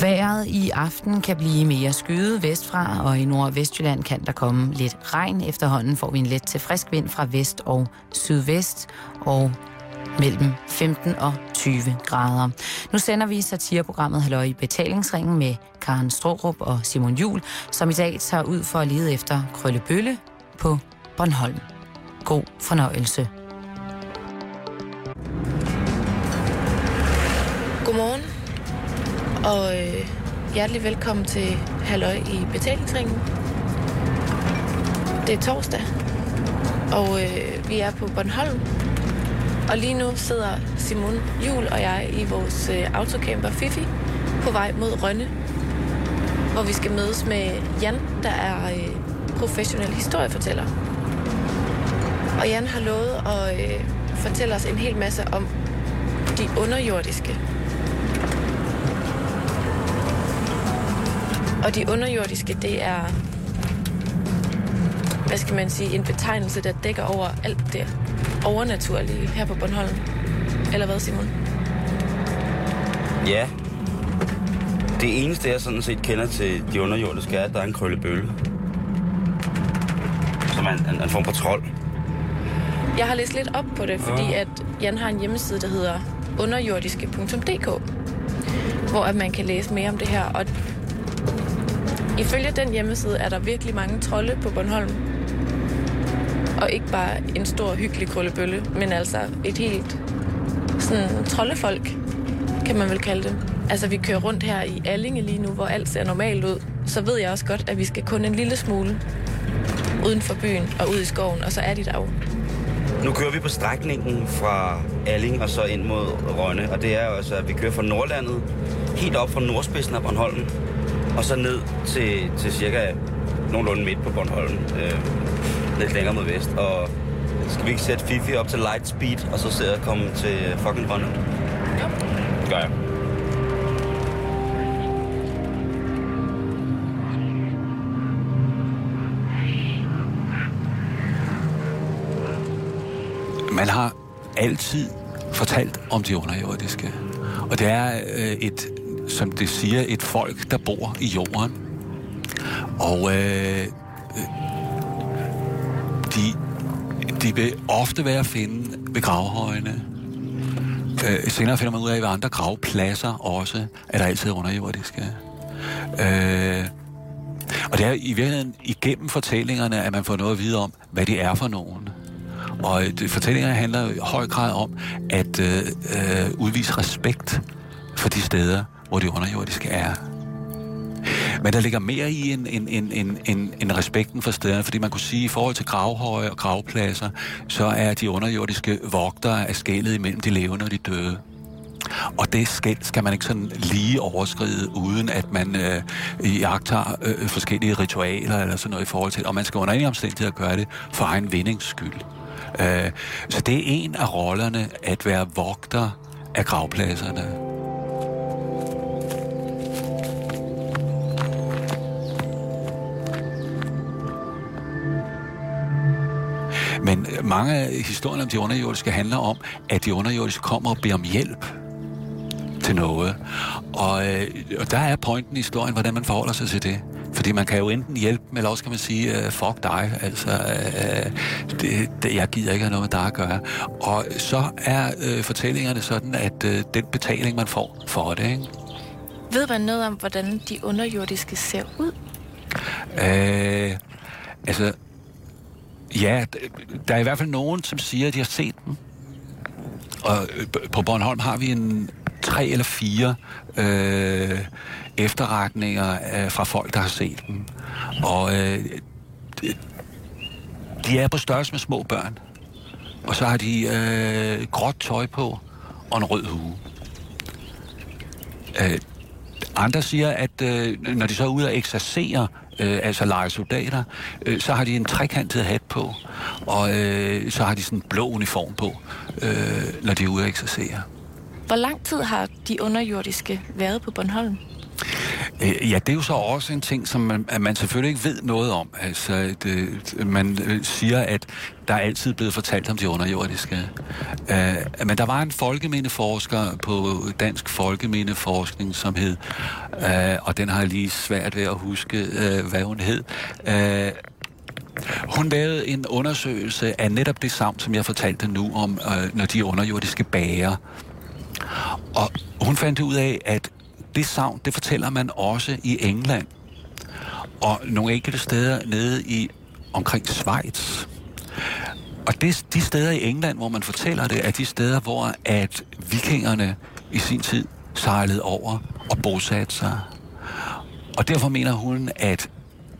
Vejret i aften kan blive mere skyet vestfra, og i nordvestjylland kan der komme lidt regn. Efterhånden får vi en let til frisk vind fra vest og sydvest, og mellem 15 og 20 grader. Nu sender vi satireprogrammet Halløj i betalingsringen med Karen Strohrup og Simon Jul, som i dag tager ud for at lede efter Krøllebølle på Bornholm. God fornøjelse. Og øh, hjertelig velkommen til Halløj i betalingsringen. Det er torsdag, og øh, vi er på Bornholm. Og lige nu sidder Simon Jul og jeg i vores øh, autocamper Fifi på vej mod Rønne, hvor vi skal mødes med Jan, der er øh, professionel historiefortæller. Og Jan har lovet at øh, fortælle os en hel masse om de underjordiske. Og de underjordiske, det er, hvad skal man sige, en betegnelse, der dækker over alt det overnaturlige her på Bornholm. Eller hvad, Simon? Ja. Det eneste, jeg sådan set kender til de underjordiske, er, at der er en krøllebølle. Som er en, en, en form for trold. Jeg har læst lidt op på det, fordi at Jan har en hjemmeside, der hedder underjordiske.dk, hvor at man kan læse mere om det her. Og ifølge den hjemmeside er der virkelig mange trolde på Bornholm. Og ikke bare en stor, hyggelig krøllebølle, men altså et helt sådan troldefolk, kan man vel kalde det. Altså, vi kører rundt her i Allinge lige nu, hvor alt ser normalt ud. Så ved jeg også godt, at vi skal kun en lille smule uden for byen og ud i skoven, og så er de der jo. Nu kører vi på strækningen fra Alling og så ind mod Rønne, og det er jo altså, at vi kører fra Nordlandet, helt op fra nordspidsen af Bornholm, og så ned til, til cirka nogenlunde midt på Bornholm, øh, lidt længere mod vest. Og skal vi ikke sætte Fifi op til light speed, og så se at komme til fucking Rønne? Jo. Det gør jeg. Man har altid fortalt om de underjordiske. Og det er øh, et, som det siger, et folk, der bor i jorden. Og øh, øh, de, de vil ofte være at finde ved gravhøjene. Øh, senere finder man ud af, ved andre gravpladser også, er der altid underjordiske. Øh, og det er i virkeligheden igennem fortællingerne, at man får noget at vide om, hvad det er for nogen. Og øh, fortællingerne handler i høj grad om at øh, øh, udvise respekt for de steder, hvor de underjordiske er. Men der ligger mere i en, en, en, en, en, en respekten for stederne, fordi man kunne sige, at i forhold til gravhøje og gravpladser, så er de underjordiske vogtere af skældet imellem de levende og de døde. Og det skæld skal man ikke sådan lige overskride, uden at man øh, jagter øh, forskellige ritualer eller sådan noget i forhold til Og man skal under ingen omstændighed gøre det for egen vindings skyld. Øh, så det er en af rollerne at være vogter af gravpladserne. Men mange af historierne om de underjordiske handler om, at de underjordiske kommer og beder om hjælp til noget. Og, øh, og der er pointen i historien, hvordan man forholder sig til det. Fordi man kan jo enten hjælpe dem, eller også kan man sige, uh, fuck dig, altså, det, det, jeg gider ikke have noget med dig at gøre. Og så er uh, fortællingerne sådan, at uh, den betaling, man får for det, ikke? Ved man noget om, hvordan de underjordiske ser ud? Uh, altså, ja, der er i hvert fald nogen, som siger, at de har set dem. Og øh, på Bornholm har vi en tre eller fire øh, efterretninger øh, fra folk, der har set dem. Og øh, de er på størrelse med små børn. Og så har de øh, gråt tøj på og en rød hue. Øh, andre siger, at øh, når de så er ude og eksercere, øh, altså lege soldater, øh, så har de en trekantet hat på, og øh, så har de sådan en blå uniform på, øh, når de er ude og eksercere. Hvor lang tid har de underjordiske været på Bornholm? Øh, ja, det er jo så også en ting, som man, at man selvfølgelig ikke ved noget om. Altså, det, øh, man øh, siger, at der er altid blevet fortalt om de underjordiske. Uh, men der var en folkemindeforsker på Dansk Folkemindeforskning, som hed, uh, og den har jeg lige svært ved at huske, uh, hvad hun hed. Uh, hun lavede en undersøgelse af netop det samt, som jeg fortalte nu om, uh, når de underjordiske bager. Og hun fandt ud af, at det savn, det fortæller man også i England. Og nogle enkelte steder nede i omkring Schweiz. Og det, de steder i England, hvor man fortæller det, er de steder, hvor at vikingerne i sin tid sejlede over og bosatte sig. Og derfor mener hun, at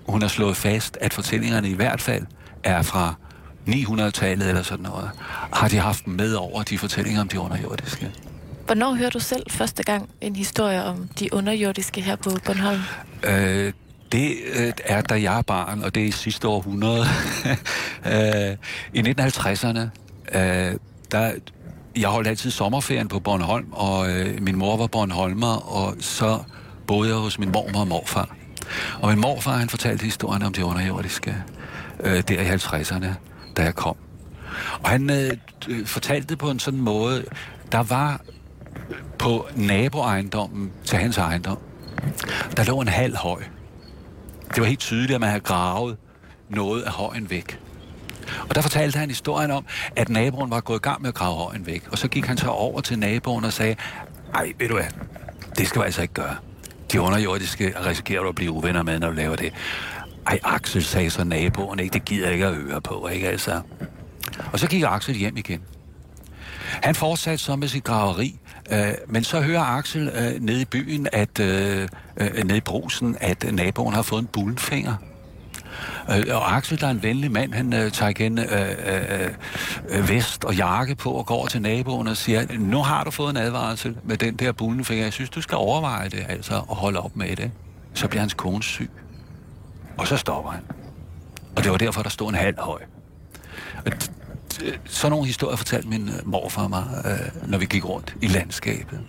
hun har slået fast, at fortællingerne i hvert fald er fra 900-tallet eller sådan noget, har de haft med over de fortællinger om de underjordiske. Hvornår hører du selv første gang en historie om de underjordiske her på Bornholm? Øh, det øh, er, da jeg er barn, og det er i sidste århundrede. øh, I 1950'erne, øh, der, jeg holdt altid sommerferien på Bornholm, og øh, min mor var Bornholmer, og så boede jeg hos min mormor og morfar. Og min morfar, han fortalte historien om de underjordiske, øh, der i 50'erne, da jeg kom. Og han øh, fortalte det på en sådan måde, der var på naboejendommen til hans ejendom, der lå en halv høj. Det var helt tydeligt, at man havde gravet noget af højen væk. Og der fortalte han historien om, at naboen var gået i gang med at grave højen væk. Og så gik han så over til naboen og sagde, ej, ved du hvad, det skal du altså ikke gøre. De underjordiske risikerer du at blive uvenner med, når du laver det. Ej, Axel, sagde så naboen, ikke? det gider jeg ikke at høre på, ikke altså. Og så gik Axel hjem igen. Han fortsatte så med sit graveri, øh, men så hører Axel øh, nede i byen, at øh, øh, nede i brusen, at naboen har fået en bullenfinger. Øh, og Axel, der er en venlig mand, han øh, tager igen øh, øh, øh, vest og jakke på og går til naboen og siger, nu har du fået en advarsel med den der bullenfinger. Jeg synes, du skal overveje det, altså, og holde op med det. Så bliver hans kone syg. Og så stopper han. Og det var derfor, der stod en halv høj. Og sådan nogle historier fortalte min øh, morfar mig, øh, når vi gik rundt i landskabet.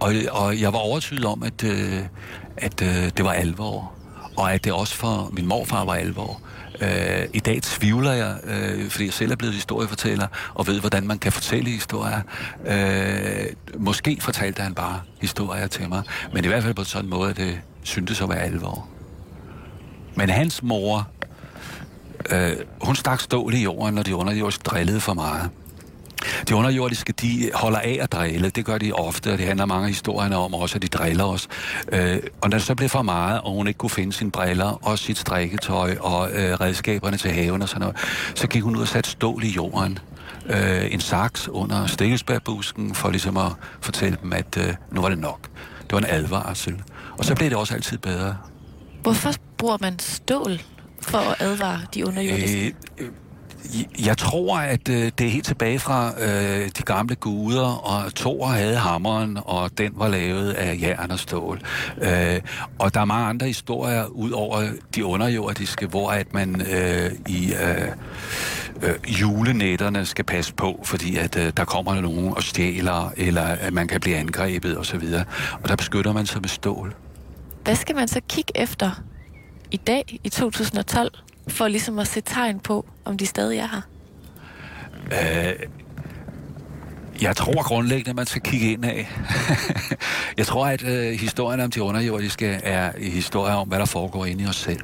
Og, og jeg var overtydet om, at, øh, at øh, det var alvor, og at det også for min morfar var alvor. Øh, I dag tvivler jeg, øh, fordi jeg selv er blevet historiefortæller, og ved, hvordan man kan fortælle historier. Øh, måske fortalte han bare historier til mig, men i hvert fald på sådan en måde, at det syntes at være alvor. Men hans mor Øh, hun stak stål i jorden, når de underjordiske drillede for meget. De underjordiske, de holder af at drille. Det gør de ofte, og det handler mange historier om også, at de driller os. Øh, og når det så blev for meget, og hun ikke kunne finde sine briller, og sit strikketøj, og øh, redskaberne til haven og sådan noget, så gik hun ud og satte stål i jorden. Øh, en saks under stikkelsbærbusken, for ligesom at fortælle dem, at øh, nu var det nok. Det var en advarsel. Og så blev det også altid bedre. Hvorfor bruger man stål for at advare de underjordiske? Øh, øh, jeg tror, at øh, det er helt tilbage fra øh, de gamle guder, og Thor havde hammeren, og den var lavet af jern og stål. Øh, og der er mange andre historier ud over de underjordiske, hvor at man øh, i øh, øh, julenætterne skal passe på, fordi at øh, der kommer nogen og stjæler, eller at man kan blive angrebet osv. Og, og der beskytter man sig med stål. Hvad skal man så kigge efter i dag, i 2012, for ligesom at se tegn på, om de stadig er her? Øh, jeg tror grundlæggende, at man skal kigge ind af. jeg tror, at øh, historien om de underjordiske er historier om, hvad der foregår inde i os selv.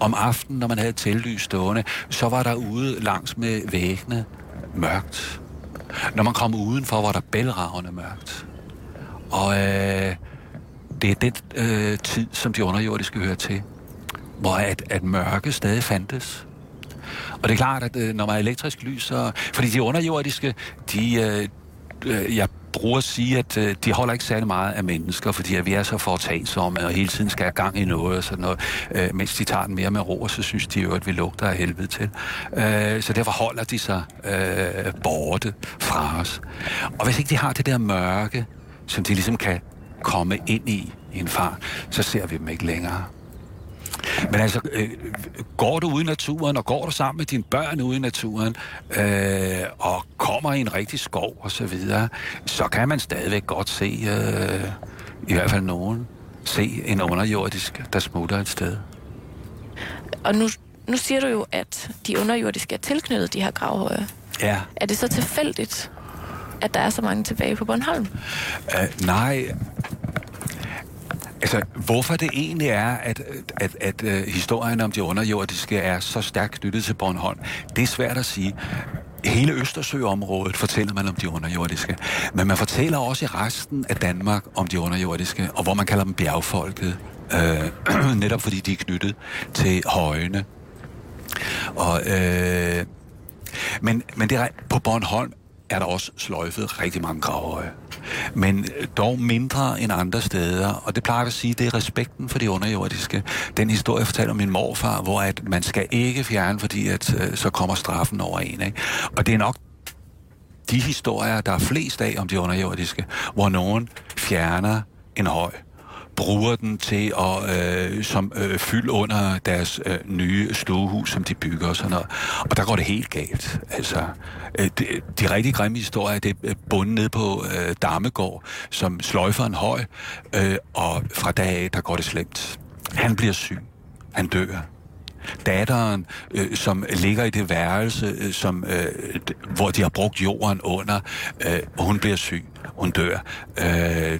Om aftenen, når man havde tellys stående, så var der ude langs med væggene mørkt. Når man kom udenfor, var der bælragende mørkt. Og øh, det er den øh, tid, som de underjordiske hører til hvor at, at mørke stadig fandtes. Og det er klart, at øh, når man er elektrisk lys, så... Fordi de underjordiske, de... Øh, øh, jeg bruger at sige, at øh, de holder ikke særlig meget af mennesker, fordi at vi er så foretagsomme, og hele tiden skal have gang i noget og sådan noget, øh, mens de tager den mere med ro, og så synes de jo, at vi lugter af helvede til. Øh, så derfor holder de sig øh, borte fra os. Og hvis ikke de har det der mørke, som de ligesom kan komme ind i i en far, så ser vi dem ikke længere. Men altså, øh, går du ud i naturen, og går du sammen med dine børn ude i naturen, øh, og kommer i en rigtig skov og så videre, så kan man stadigvæk godt se, øh, i hvert fald nogen, se en underjordisk, der smutter et sted. Og nu, nu siger du jo, at de underjordiske er tilknyttet de her gravhøje. Ja. Er det så tilfældigt, at der er så mange tilbage på Bornholm? Uh, nej. Altså, hvorfor det egentlig er, at, at, at, at historien om de underjordiske er så stærkt knyttet til Bornholm, det er svært at sige. Hele Østersøområdet fortæller man om de underjordiske, men man fortæller også i resten af Danmark om de underjordiske, og hvor man kalder dem bjergfolket, øh, netop fordi de er knyttet til højene. Og, øh, men, men det er, på Bornholm er der også sløjfet rigtig mange gravhøje. Men dog mindre end andre steder, og det plejer jeg at sige, det er respekten for de underjordiske. Den historie om min morfar, hvor at man skal ikke fjerne, fordi at, øh, så kommer straffen over en. Ikke? Og det er nok de historier, der er flest af om de underjordiske, hvor nogen fjerner en høj, bruger den til at øh, som øh, fylde under deres øh, nye stuehus, som de bygger og sådan noget. Og der går det helt galt. Altså, øh, de, de rigtig grimme historier, det er bundet ned på øh, Dammegård, som sløjfer en høj, øh, og fra dag af, der går det slemt. Han bliver syg. Han dør datteren, øh, som ligger i det værelse, øh, som, øh, hvor de har brugt jorden under, øh, hun bliver syg. Hun dør. Øh,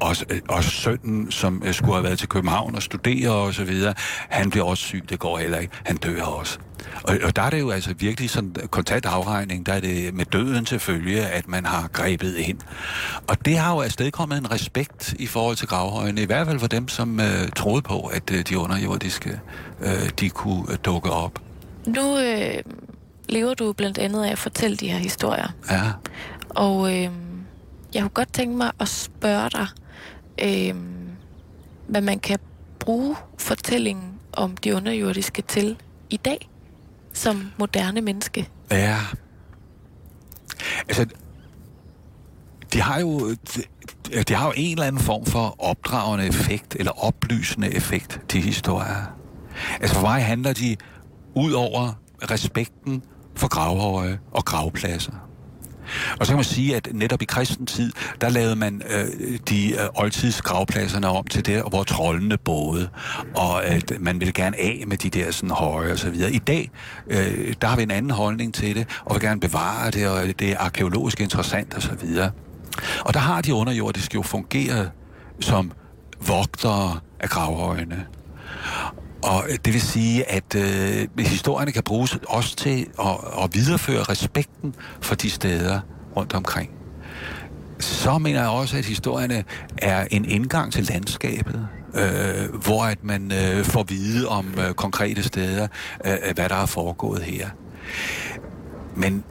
og, og sønnen, som øh, skulle have været til København og studere og så videre, han bliver også syg, det går heller ikke. Han dør også. Og, og der er det jo altså virkelig sådan kontant afregning, der er det med døden til følge, at man har grebet ind. Og det har jo afstedkommet en respekt i forhold til gravhøjene, i hvert fald for dem, som øh, troede på, at øh, de underjordiske, øh, de kunne øh, dukke op. Nu øh, lever du blandt andet af at fortælle de her historier. Ja. Og øh, jeg kunne godt tænke mig at spørge dig, øh, hvad man kan bruge fortællingen om de underjordiske til i dag, som moderne menneske. Ja. Altså, de har jo de, de har jo en eller anden form for opdragende effekt, eller oplysende effekt, de historier. Altså for mig handler de ud over respekten for gravhøje og gravpladser. Og så kan man sige, at netop i kristen tid, der lavede man øh, de øh, oldtidsgravpladserne om til der, hvor trollene boede, og at man ville gerne af med de der sådan høje og så videre. I dag, øh, der har vi en anden holdning til det, og vil gerne bevare det, og det er arkeologisk interessant og så videre. Og der har de underjordiske jo fungeret som vogtere af gravhøjene. Og det vil sige, at øh, historierne kan bruges også til at, at videreføre respekten for de steder rundt omkring. Så mener jeg også, at historierne er en indgang til landskabet, øh, hvor at man øh, får vide om øh, konkrete steder, øh, hvad der er foregået her. Men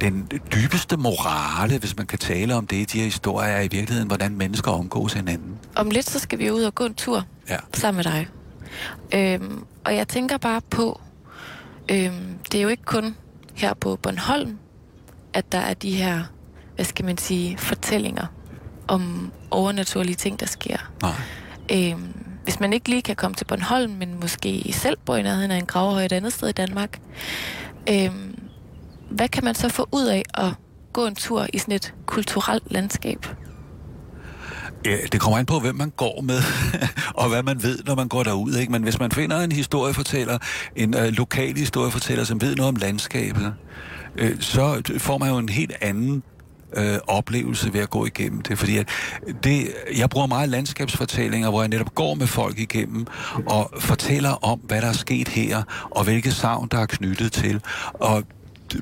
den dybeste morale, hvis man kan tale om det i de her historier, er i virkeligheden, hvordan mennesker omgås hinanden. Om lidt, så skal vi ud og gå en tur Ja. sammen med dig. Øhm, og jeg tænker bare på, øhm, det er jo ikke kun her på Bornholm, at der er de her, hvad skal man sige, fortællinger om overnaturlige ting, der sker. Nej. Øhm, hvis man ikke lige kan komme til Bornholm, men måske selv bor i nærheden af en gravhøj et andet sted i Danmark, øhm, hvad kan man så få ud af at gå en tur i sådan et kulturelt landskab? Ja, det kommer an på, hvem man går med, og hvad man ved, når man går derud. Ikke? Men hvis man finder en historiefortæller, en øh, lokal historiefortæller, som ved noget om landskabet, øh, så får man jo en helt anden øh, oplevelse ved at gå igennem det. Fordi at det, jeg bruger meget landskabsfortællinger, hvor jeg netop går med folk igennem og fortæller om, hvad der er sket her, og hvilke savn, der er knyttet til. Og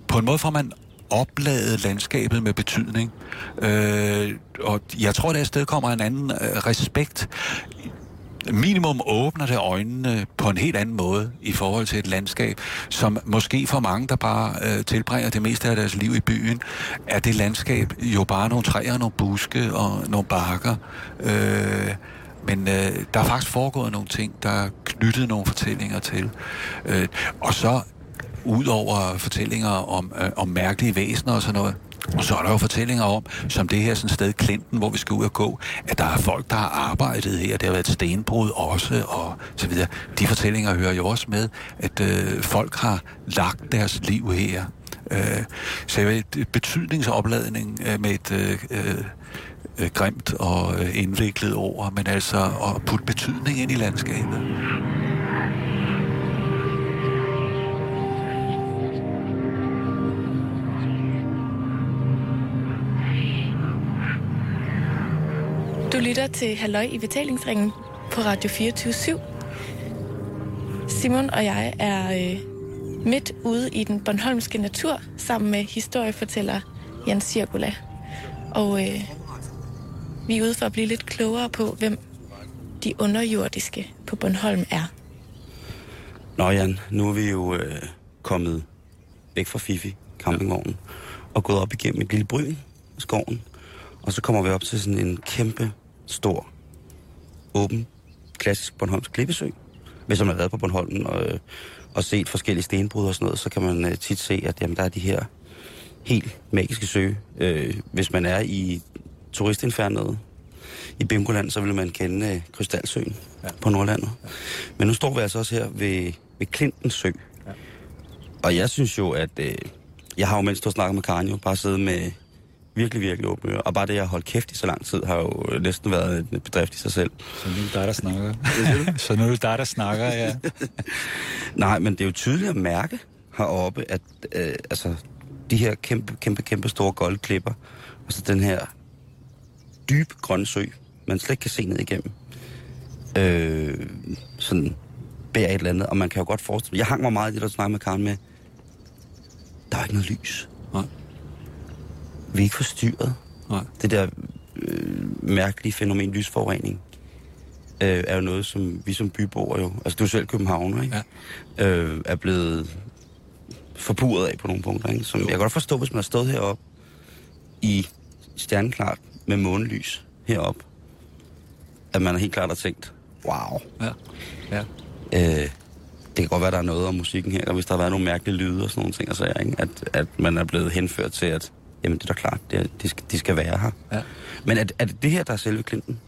på en måde får man opladet landskabet med betydning. Øh, og jeg tror, der sted kommer en anden øh, respekt. Minimum åbner det øjnene på en helt anden måde i forhold til et landskab, som måske for mange, der bare øh, tilbringer det meste af deres liv i byen, er det landskab jo bare nogle træer, nogle buske og nogle bakker. Øh, men øh, der er faktisk foregået nogle ting, der er knyttet nogle fortællinger til. Øh, og så Udover fortællinger om, øh, om mærkelige væsener og sådan noget, og så er der jo fortællinger om, som det her sådan sted Klinten, hvor vi skal ud og gå, at der er folk, der har arbejdet her, det har været et stenbrud også, og så videre. De fortællinger hører jo også med, at øh, folk har lagt deres liv her. Øh, så jeg ved, betydningsopladning øh, med et... Øh, øh, grimt og øh, indviklet ord, men altså at putte betydning ind i landskabet. Du lytter til Halløj i betalingsringen på Radio 24 /7. Simon og jeg er øh, midt ude i den Bornholmske natur sammen med historiefortæller Jan Cirkula. Og øh, vi er ude for at blive lidt klogere på, hvem de underjordiske på Bornholm er. Nå Jan, nu er vi jo øh, kommet væk fra Fifi, campingvognen, og gået op igennem et lille bryn skoven. Og så kommer vi op til sådan en kæmpe, stor, åben, klassisk Bornholmsk klippesø. Hvis man har været på Bornholm og, øh, og set forskellige stenbrud og sådan noget, så kan man øh, tit se, at jamen, der er de her helt magiske sø. Øh, hvis man er i turistinfernet i Bimgoland, så vil man kende øh, Krystalsøen ja. på Nordlandet. Ja. Men nu står vi altså også her ved, ved Klintens Sø. Ja. Og jeg synes jo, at... Øh, jeg har jo, mens du snakker med Karen, jo bare siddet med virkelig, virkelig åbne ører. Og bare det, jeg har holdt kæft i så lang tid, har jo næsten været en bedrift i sig selv. Så nu er det dig, der snakker. så nu er det dig, der snakker, ja. Nej, men det er jo tydeligt at mærke heroppe, at øh, altså, de her kæmpe, kæmpe, kæmpe store goldklipper, og så den her dybe grønne sø, man slet ikke kan se ned igennem. Øh, sådan bærer et eller andet, og man kan jo godt forestille Jeg hang mig meget i det, der snakkede med Karen med, der er ikke noget lys. Nej. Vi er ikke forstyrret. Nej. Det der øh, mærkelige fænomen, lysforurening, øh, er jo noget, som vi som byboere jo, altså du er selv københavner, ikke? Ja. Øh, er blevet forpuret af på nogle punkter, ikke? Som, jeg kan godt forstå, hvis man har stået heroppe i stjerneklart med månelys heroppe, at man er helt klart har tænkt, wow. Ja. ja. Øh, det kan godt være, der er noget om musikken her, og hvis der har været nogle mærkelige lyde og sådan nogle ting, og så er, ikke? At, at man er blevet henført til, at jamen, det er da klart, det, de, skal, de skal være her. Ja. Men er, er det det her, der er selve Clinton?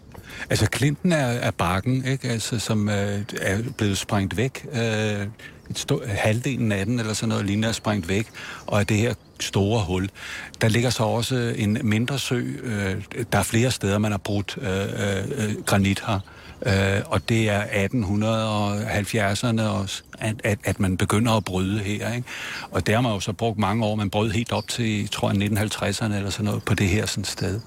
Altså, Clinton er, er bakken, ikke? Altså, som øh, er blevet sprængt væk. Øh, et stå, halvdelen af den, eller sådan noget, ligner er sprængt væk. Og er det her store hul. Der ligger så også en mindre sø. Øh, der er flere steder, man har brudt øh, øh, granit her. Øh, og det er 1870'erne også, at, at, at man begynder at bryde her. Ikke? Og der har man jo så brugt mange år. Man brød helt op til, tror jeg, 1950'erne eller sådan noget, på det her sådan sted.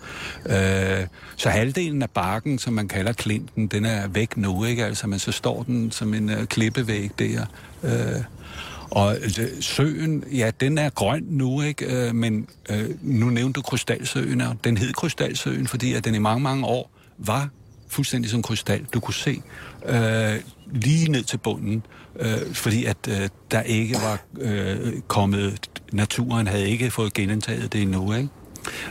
Øh, så halvdelen af bakken, som man kalder klinten, den er væk nu, ikke? Altså, men så står den som en øh, klippevæg der. Øh, og øh, søen, ja, den er grøn nu, ikke? Øh, men øh, nu nævnte du Krystalsøen, og den hed Krystalsøen, fordi at den i mange, mange år var fuldstændig som krystal. Du kunne se øh, lige ned til bunden, øh, fordi at øh, der ikke var øh, kommet, naturen havde ikke fået genindtaget det endnu, ikke?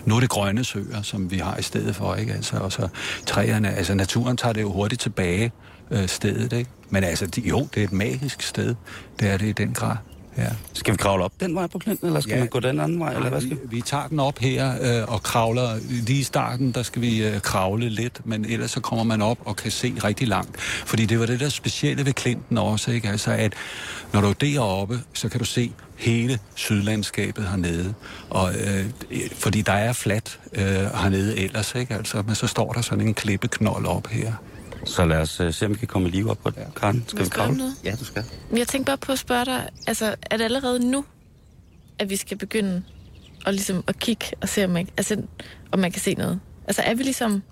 Nu er det grønne søer, som vi har i stedet for, ikke? Altså, og så træerne, altså naturen tager det jo hurtigt tilbage, øh, stedet, ikke? Men altså, de, jo, det er et magisk sted. Det er det i den grad. Ja. Skal vi kravle op den vej på Clinton, eller skal ja. man gå den anden vej, Nej, eller hvad skal vi, vi tager den op her øh, og kravler. Lige i starten, der skal vi øh, kravle lidt, men ellers så kommer man op og kan se rigtig langt. Fordi det var det der specielle ved Clinton også, ikke? Altså, at når du er deroppe, så kan du se hele sydlandskabet hernede. Og, øh, fordi der er fladt øh, hernede ellers, ikke? Altså, men så står der sådan en klippeknold op her. Så lad os uh, se, om vi kan komme liv op på det. Ja. Karen, skal vi noget? Ja, du skal. Men jeg tænkte bare på at spørge dig, altså, er det allerede nu, at vi skal begynde at, ligesom, at kigge og se, om man, altså, om man kan se noget? Altså, er vi ligesom,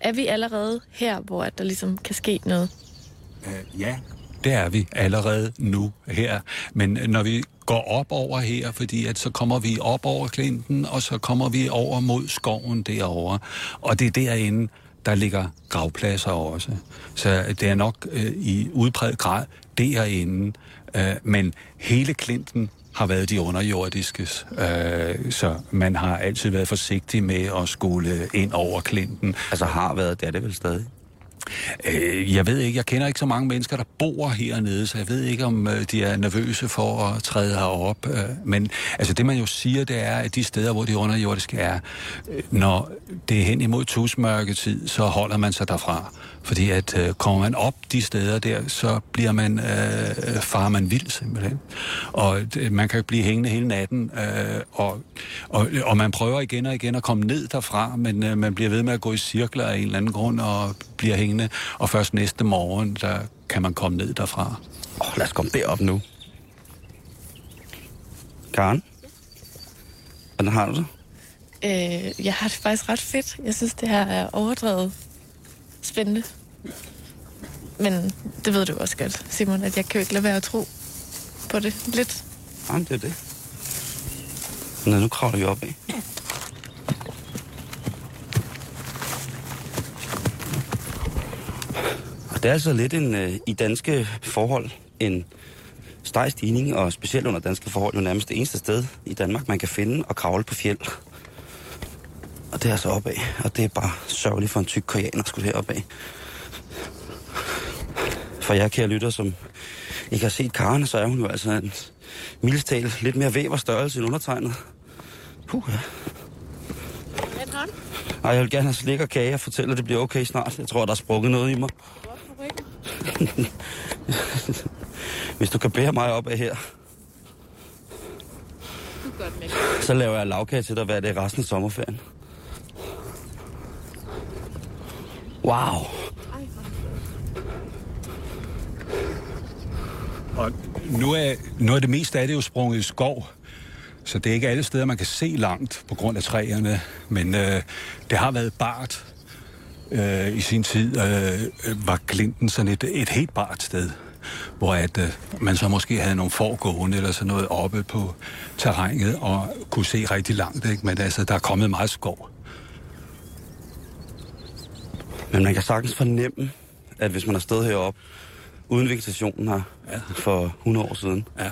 er vi allerede her, hvor at der ligesom kan ske noget? Øh, ja, det er vi allerede nu her. Men når vi går op over her, fordi at så kommer vi op over Klinten, og så kommer vi over mod skoven derovre. Og det er derinde, der ligger gravpladser også. Så det er nok øh, i udpræget grad derinde. Øh, men hele Klinten har været de underjordiskes, øh, så man har altid været forsigtig med at skulle ind over Klinten. Altså har været, det er det vel stadig. Øh, jeg ved ikke, jeg kender ikke så mange mennesker, der bor hernede, så jeg ved ikke, om øh, de er nervøse for at træde herop. Øh, men altså det, man jo siger, det er, at de steder, hvor de underjordiske er, øh, når det er hen imod tusmørketid, så holder man sig derfra. Fordi at øh, kommer man op de steder der, så bliver man, øh, farer man vild simpelthen. Og øh, man kan blive hængende hele natten, øh, og, og, og man prøver igen og igen at komme ned derfra, men øh, man bliver ved med at gå i cirkler af en eller anden grund, og bliver hængende, og først næste morgen, der kan man komme ned derfra. Oh, lad os komme derop nu. Karen? Hvordan har du det? Øh, jeg har det faktisk ret fedt. Jeg synes, det her er overdrevet spændende. Men det ved du også godt, Simon, at jeg kan jo ikke lade være at tro på det lidt. Jamen, det er det. Nå, nu kravler vi op af. Og det er altså lidt en, øh, i danske forhold, en stejl stigning, og specielt under danske forhold, jo nærmest det eneste sted i Danmark, man kan finde og kravle på fjeld. Og det er altså opad, og det er bare sørgeligt for en tyk koreaner at skulle herop af. For jeg kære lytter, som ikke har set Karen, så er hun jo altså en mildest talt lidt mere væv og størrelse end undertegnet. Puh, ja. Ej, jeg vil gerne have slik og kage og fortælle, at det bliver okay snart. Jeg tror, der er sprukket noget i mig. Hvis du kan bære mig op af her, så laver jeg lavkage til dig hver dag resten af sommerferien. Wow. Og nu er, nu er det mest af det jo sprunget i skov, så det er ikke alle steder, man kan se langt på grund af træerne, men øh, det har været bart. Øh, I sin tid øh, øh var Glinten sådan et, et helt bart sted, hvor at, øh, man så måske havde nogle forgående eller sådan noget oppe på terrænet og kunne se rigtig langt, ikke? men altså, der er kommet meget skov. Men man kan sagtens fornemme, at hvis man har stået heroppe uden vegetationen her ja. for 100 år siden, Ja.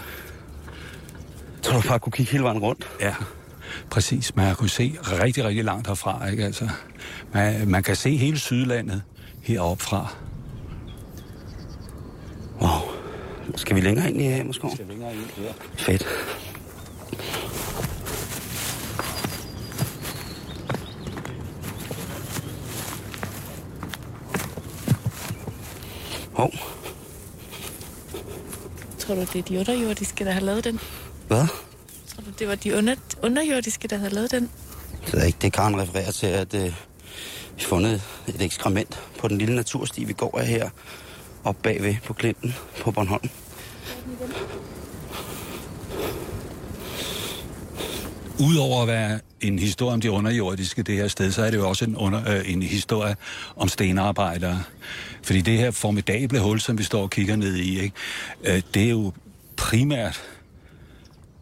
så du bare kunne kigge hele vejen rundt. Ja, præcis. Man har kunne se rigtig, rigtig langt herfra. Ikke? Altså, man, man kan se hele Sydlandet heroppe fra. Wow. Skal vi længere ind i Hamerskov? Fedt. Hov, Tror du, det er de underjordiske, der har lavet den? hvad? Tror du, det var de under, underjordiske, der havde lavet den? Det er ikke det, Karen refererer til, at øh, vi har fundet et ekskrement på den lille natursti, vi går af her, op bagved på Klinten på Bornholm. Udover at være en historie om de underjordiske det her sted, så er det jo også en, under, øh, en historie om stenarbejdere. Fordi det her formidable hul, som vi står og kigger ned i, ikke, øh, det er jo primært...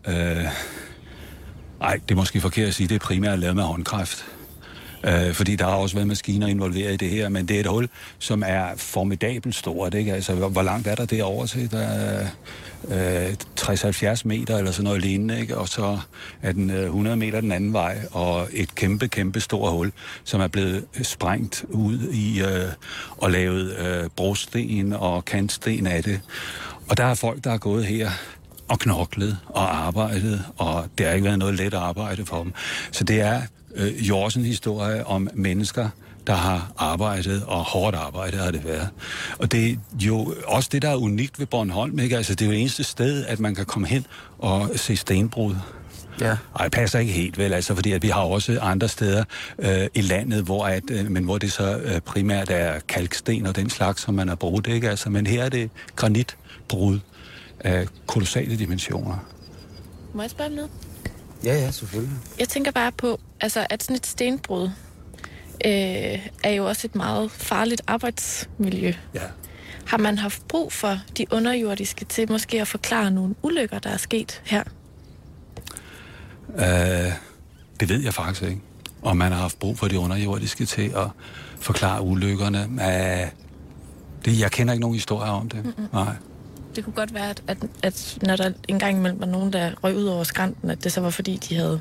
Øh, ej, det er måske forkert at sige, det er primært lavet med håndkræft. Øh, fordi der har også været maskiner involveret i det her, men det er et hul, som er formidabelt stort. Ikke? Altså, hvor, hvor langt er der derovre til? Der er øh, 60-70 meter eller sådan noget lignende, ikke? og så er den øh, 100 meter den anden vej, og et kæmpe, kæmpe stort hul, som er blevet sprængt ud i øh, og lavet øh, brosten og kantsten af det. Og der er folk, der er gået her og knoklet og arbejdet, og det har ikke været noget let arbejde for dem. Så det er øh, jo også en historie om mennesker, der har arbejdet, og hårdt arbejde har det været. Og det er jo også det, der er unikt ved Bornholm, ikke? Altså, det er jo det eneste sted, at man kan komme hen og se stenbrud. Ja. Ej, det passer ikke helt vel, altså, fordi at vi har også andre steder øh, i landet, hvor, at, øh, men hvor det så øh, primært er kalksten og den slags, som man har brugt, ikke? Altså, men her er det granitbrud af kolossale dimensioner. Må jeg spørge om noget? Ja, ja, selvfølgelig. Jeg tænker bare på, altså, at sådan et stenbrud øh, er jo også et meget farligt arbejdsmiljø. Ja. Har man haft brug for de underjordiske til måske at forklare nogle ulykker, der er sket her? Øh, det ved jeg faktisk ikke. Om man har haft brug for de underjordiske til at forklare ulykkerne. Øh, det, jeg kender ikke nogen historier om det. Mm-mm. Nej. Det kunne godt være, at, at, når der engang imellem var nogen, der røg ud over skrænten, at det så var fordi, de havde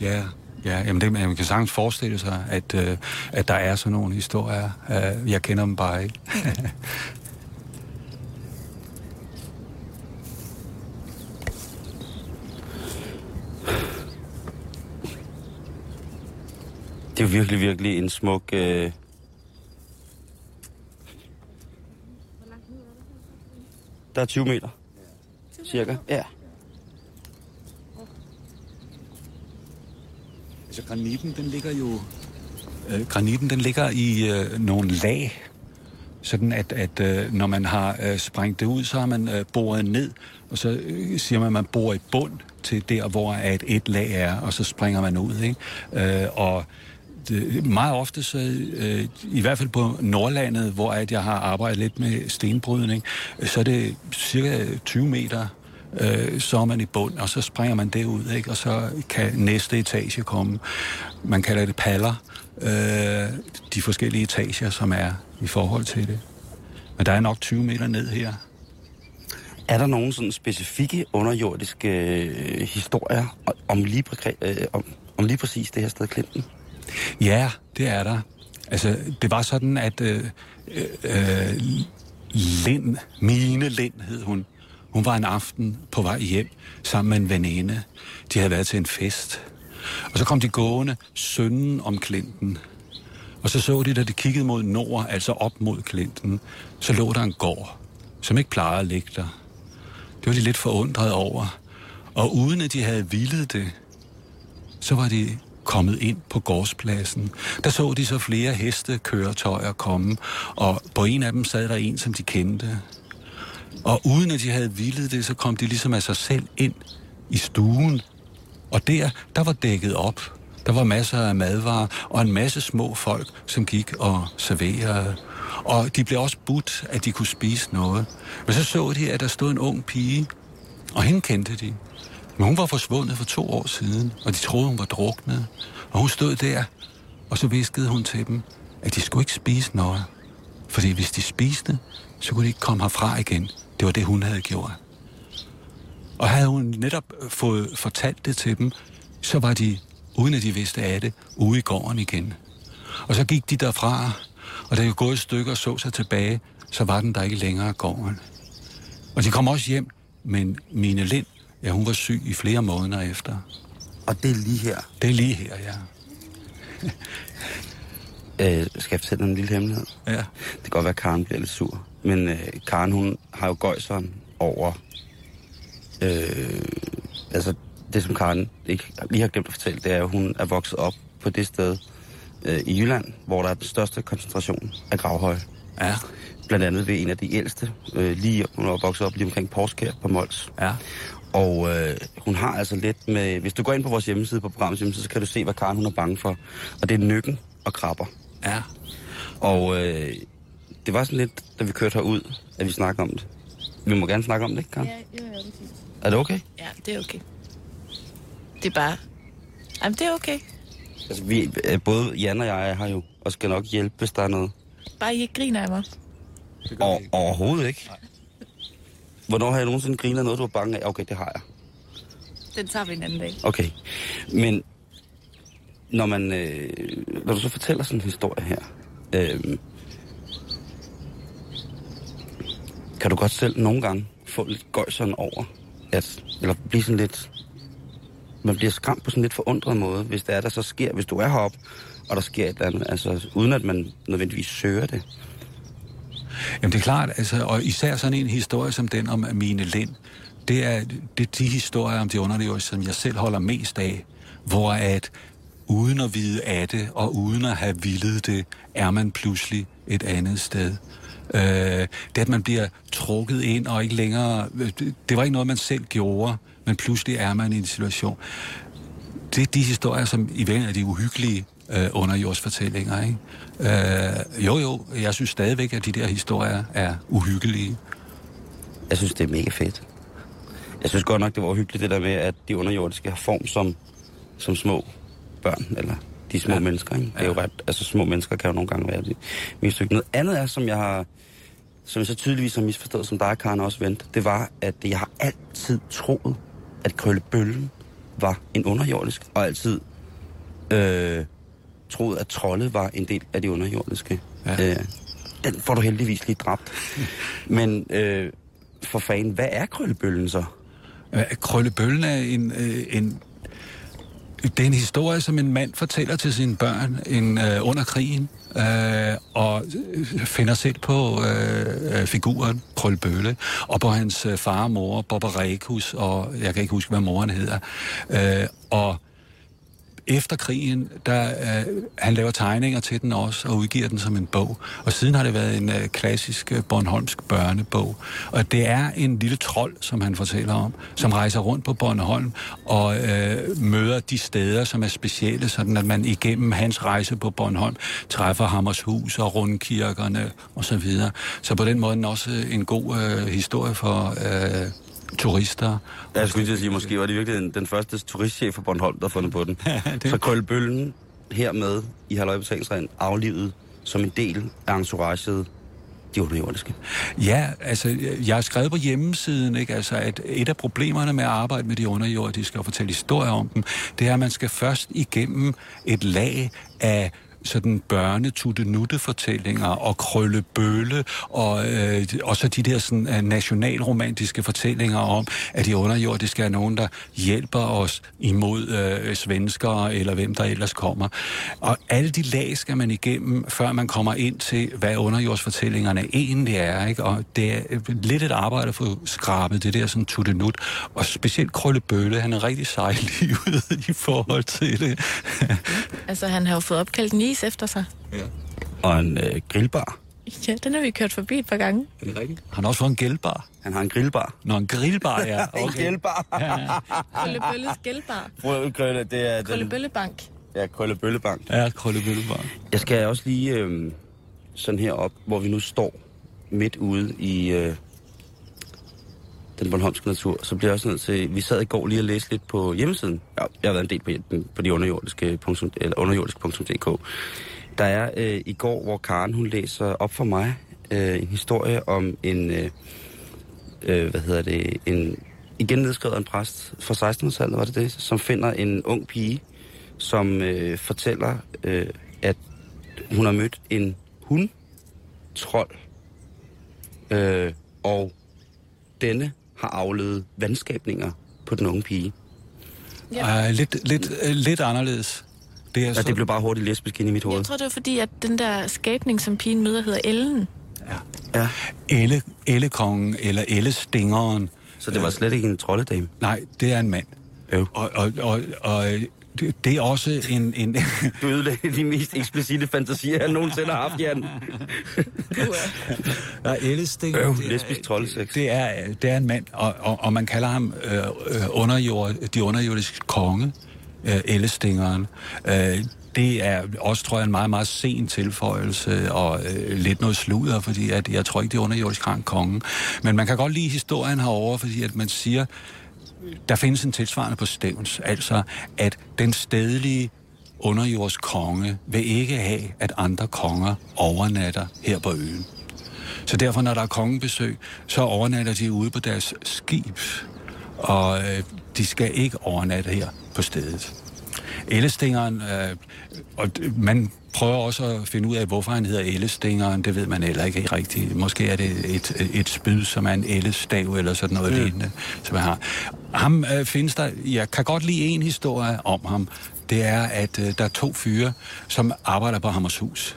Ja, Ja, jamen det, man kan sagtens forestille sig, at, øh, at der er sådan nogle historier. Øh, jeg kender dem bare ikke. Det er jo virkelig, virkelig en smuk... Øh... Der er 20 meter. Cirka, ja. Altså granitten, den ligger jo... Øh, granitten, den ligger i øh, nogle lag, sådan at, at øh, når man har øh, sprængt det ud, så har man øh, boret ned, og så øh, siger man, at man borer i bund til der, hvor at et lag er, og så springer man ud. Ikke? Øh, og det, øh, meget ofte, så, øh, i hvert fald på Nordlandet, hvor at jeg har arbejdet lidt med stenbrydning, øh, så er det cirka 20 meter øh, så er man i bund, og så springer man det ud, ikke? og så kan næste etage komme. Man kalder det paller, øh, de forskellige etager, som er i forhold til det. Men der er nok 20 meter ned her. Er der nogle sådan specifikke underjordiske øh, historier om lige, øh, om, om lige præcis det her sted, Klinten? Ja, det er der. Altså, det var sådan, at øh, øh, øh, Lind, Mine Lind hed hun, hun var en aften på vej hjem sammen med en veninde. De havde været til en fest. Og så kom de gående sønnen om klinten. Og så så de, da de kiggede mod nord, altså op mod klinten, så lå der en gård, som ikke plejede at ligge der. Det var de lidt forundret over. Og uden at de havde vildet det, så var de kommet ind på gårdspladsen. Der så de så flere heste køretøjer komme, og på en af dem sad der en, som de kendte. Og uden at de havde vildet det, så kom de ligesom af sig selv ind i stuen. Og der, der var dækket op. Der var masser af madvarer og en masse små folk, som gik og serverede. Og de blev også budt, at de kunne spise noget. Men så så de, at der stod en ung pige, og hende kendte de. Men hun var forsvundet for to år siden, og de troede, hun var druknet. Og hun stod der, og så viskede hun til dem, at de skulle ikke spise noget. Fordi hvis de spiste, så kunne de ikke komme herfra igen. Det var det, hun havde gjort. Og havde hun netop øh, fået fortalt det til dem, så var de, uden at de vidste af det, ude i gården igen. Og så gik de derfra, og da de gået et stykke og så sig tilbage, så var den der ikke længere gården. Og de kom også hjem, men Mine Lind, ja, hun var syg i flere måneder efter. Og det er lige her? Det er lige her, ja. øh, skal jeg fortælle en lille hemmelighed? Ja. Det kan godt være, at Karen bliver lidt sur. Men øh, Karen, hun har jo gøjseren over... Øh, altså, det som Karen ikke lige har glemt at fortælle, det er, at hun er vokset op på det sted øh, i Jylland, hvor der er den største koncentration af gravhøje. Ja. Blandt andet ved en af de ældste, øh, lige, hun var vokset op lige omkring Porskær på Mols. Ja. Og øh, hun har altså lidt med... Hvis du går ind på vores hjemmeside, på programmets hjemmeside, så kan du se, hvad Karen hun er bange for. Og det er nykken og krabber. Ja. Og øh, det var sådan lidt, da vi kørte herud, at vi snakkede om det. Vi må gerne snakke om det, ikke, Karen? Ja, ja, ja, det er. Er det okay? Ja, det er okay. Det er bare... Jamen, det er okay. Altså, vi, øh, både Jan og jeg er her jo, og skal nok hjælpe, hvis der er noget. Bare I ikke griner af mig. Og, overhovedet ikke. Hvornår har jeg nogensinde grinet noget, du var bange af? Okay, det har jeg. Den tager vi en anden dag. Okay. Men når man, øh, når du så fortæller sådan en historie her, øh, kan du godt selv nogle gange få lidt gøjseren over, at, eller blive sådan lidt, man bliver skræmt på sådan lidt forundret måde, hvis det er, der så sker, hvis du er heroppe, og der sker et eller andet, altså uden at man nødvendigvis søger det. Jamen det er klart, altså, og især sådan en historie som den om Mine Lind, det er, det er de historier om de underlever, som jeg selv holder mest af, hvor at uden at vide af det, og uden at have villet det, er man pludselig et andet sted. Øh, det at man bliver trukket ind og ikke længere... Øh, det var ikke noget, man selv gjorde, men pludselig er man i en situation. Det er de historier, som i virkeligheden er de uhyggelige øh, underjordsfortællinger. Ikke? Øh, jo, jo, jeg synes stadigvæk, at de der historier er uhyggelige. Jeg synes, det er mega fedt. Jeg synes godt nok, det var uhyggeligt, det der med, at de underjordiske har form som, som små børn, eller de små ja. mennesker. Ikke? Det er jo ret, altså små mennesker kan jo nogle gange være det mest Noget andet er, som jeg har, som jeg så tydeligvis har misforstået, som dig, Karen, også vendt, det var, at jeg har altid troet, at Krøllebøllen var en underjordisk, og altid øh, troet, at trolde var en del af de underjordiske. Ja. Øh, den får du heldigvis lige dræbt. Men øh, for fanden, hvad er krøllebøllen så? Krøllebøllen er en, øh, en det er en historie, som en mand fortæller til sine børn en, øh, under krigen, øh, og finder selv på øh, figuren Krølbølle, og på hans øh, far og mor, Rekus, og jeg kan ikke huske, hvad moren hedder. Øh, og efter krigen, der øh, han laver tegninger til den også, og udgiver den som en bog. Og siden har det været en øh, klassisk øh, Bornholmsk børnebog. Og det er en lille trold, som han fortæller om, som rejser rundt på Bornholm og øh, møder de steder, som er specielle, sådan at man igennem hans rejse på Bornholm træffer Hammershus og rundkirkerne osv. Så, videre. så på den måde er også øh, en god øh, historie for... Øh, turister. Ja, jeg skulle lige sige, måske var det virkelig den, den første turistchef for Bornholm, der fundet på den. det... Så Krølbøllen hermed i halvøjebetalingsreglen aflivet som en del af entouraget de underjordiske. Ja, altså, jeg har skrevet på hjemmesiden, ikke, altså, at et af problemerne med at arbejde med de underjordiske og fortælle historier om dem, det er, at man skal først igennem et lag af sådan børnetutte-nutte-fortællinger og krøllebølle og, øh, og så de der sådan øh, nationalromantiske fortællinger om, at de underjordiske er nogen, der hjælper os imod øh, svenskere eller hvem der ellers kommer. Og alle de lag skal man igennem, før man kommer ind til, hvad underjordsfortællingerne egentlig er. Ikke? Og det er øh, lidt et arbejde at få skrabet det der sådan tutte-nut. Og specielt krøllebølle, han er rigtig sejlivet i forhold til det. altså, han har jo fået opkaldt en is efter sig. Ja. Og en øh, grillbar. Ja, den har vi kørt forbi et par gange. Er det rigtigt? Han har også fået en grillbar. Han har en grillbar. Nå, en grillbar, ja. Okay. en grillbar. ja. Krøllebølles grillbar. Krølle, det er Krøllebøllebank. Ja, Krøllebøllebank. Ja, Krøllebøllebank. Jeg skal også lige øh, sådan her op, hvor vi nu står midt ude i øh, den Bornholmske natur, så bliver jeg også nødt til... Vi sad i går lige og læste lidt på hjemmesiden. Ja, jeg har været en del på, på de underjordiske, eller underjordiske.dk. Der er øh, i går, hvor Karen hun læser op for mig øh, en historie om en... Øh, øh, hvad hedder det? En, igen nedskrevet en præst fra 1600-tallet, var det det? Som finder en ung pige, som øh, fortæller, øh, at hun har mødt en hund trold. Øh, og denne har afledet vandskabninger på den unge pige. Ja. Uh, lidt, lidt, uh, lidt anderledes. Det, er ja, så... det blev bare hurtigt lesbisk ind i mit hoved. Jeg tror, det var fordi, at den der skabning, som pigen møder, hedder Ellen. Ja. ja. Elle, ellekongen eller ellestingeren. Så det var slet ikke en trolledame? Nej, det er en mand. Jo. Og, og, og, og det, det er også en... en du ødelægger de mest eksplicite fantasier, jeg nogensinde har haft, Jan. Der er Ellesting. Øh, lesbisk troldsex. Det er, det er en mand, og, og, og man kalder ham øh, underjord, de underjordiske konge, øh, Ellestingeren. Øh, det er også, tror jeg, en meget, meget sen tilføjelse, og øh, lidt noget sludder, fordi at, jeg tror ikke, det er underjordisk konge. Men man kan godt lide historien herover, fordi at man siger, der findes en tilsvarende på Stævns, altså at den stedlige underjords konge vil ikke have, at andre konger overnatter her på øen. Så derfor, når der er kongebesøg, så overnatter de ude på deres skib, og øh, de skal ikke overnatte her på stedet. Ellestingeren, øh, og man prøver også at finde ud af, hvorfor han hedder ellestingeren. Det ved man heller ikke rigtigt. Måske er det et, et spyd, som er en ellestav eller sådan noget mm. lignende, som har. Ham øh, findes der, jeg kan godt lide en historie om ham. Det er, at øh, der er to fyre, som arbejder på Hammershus.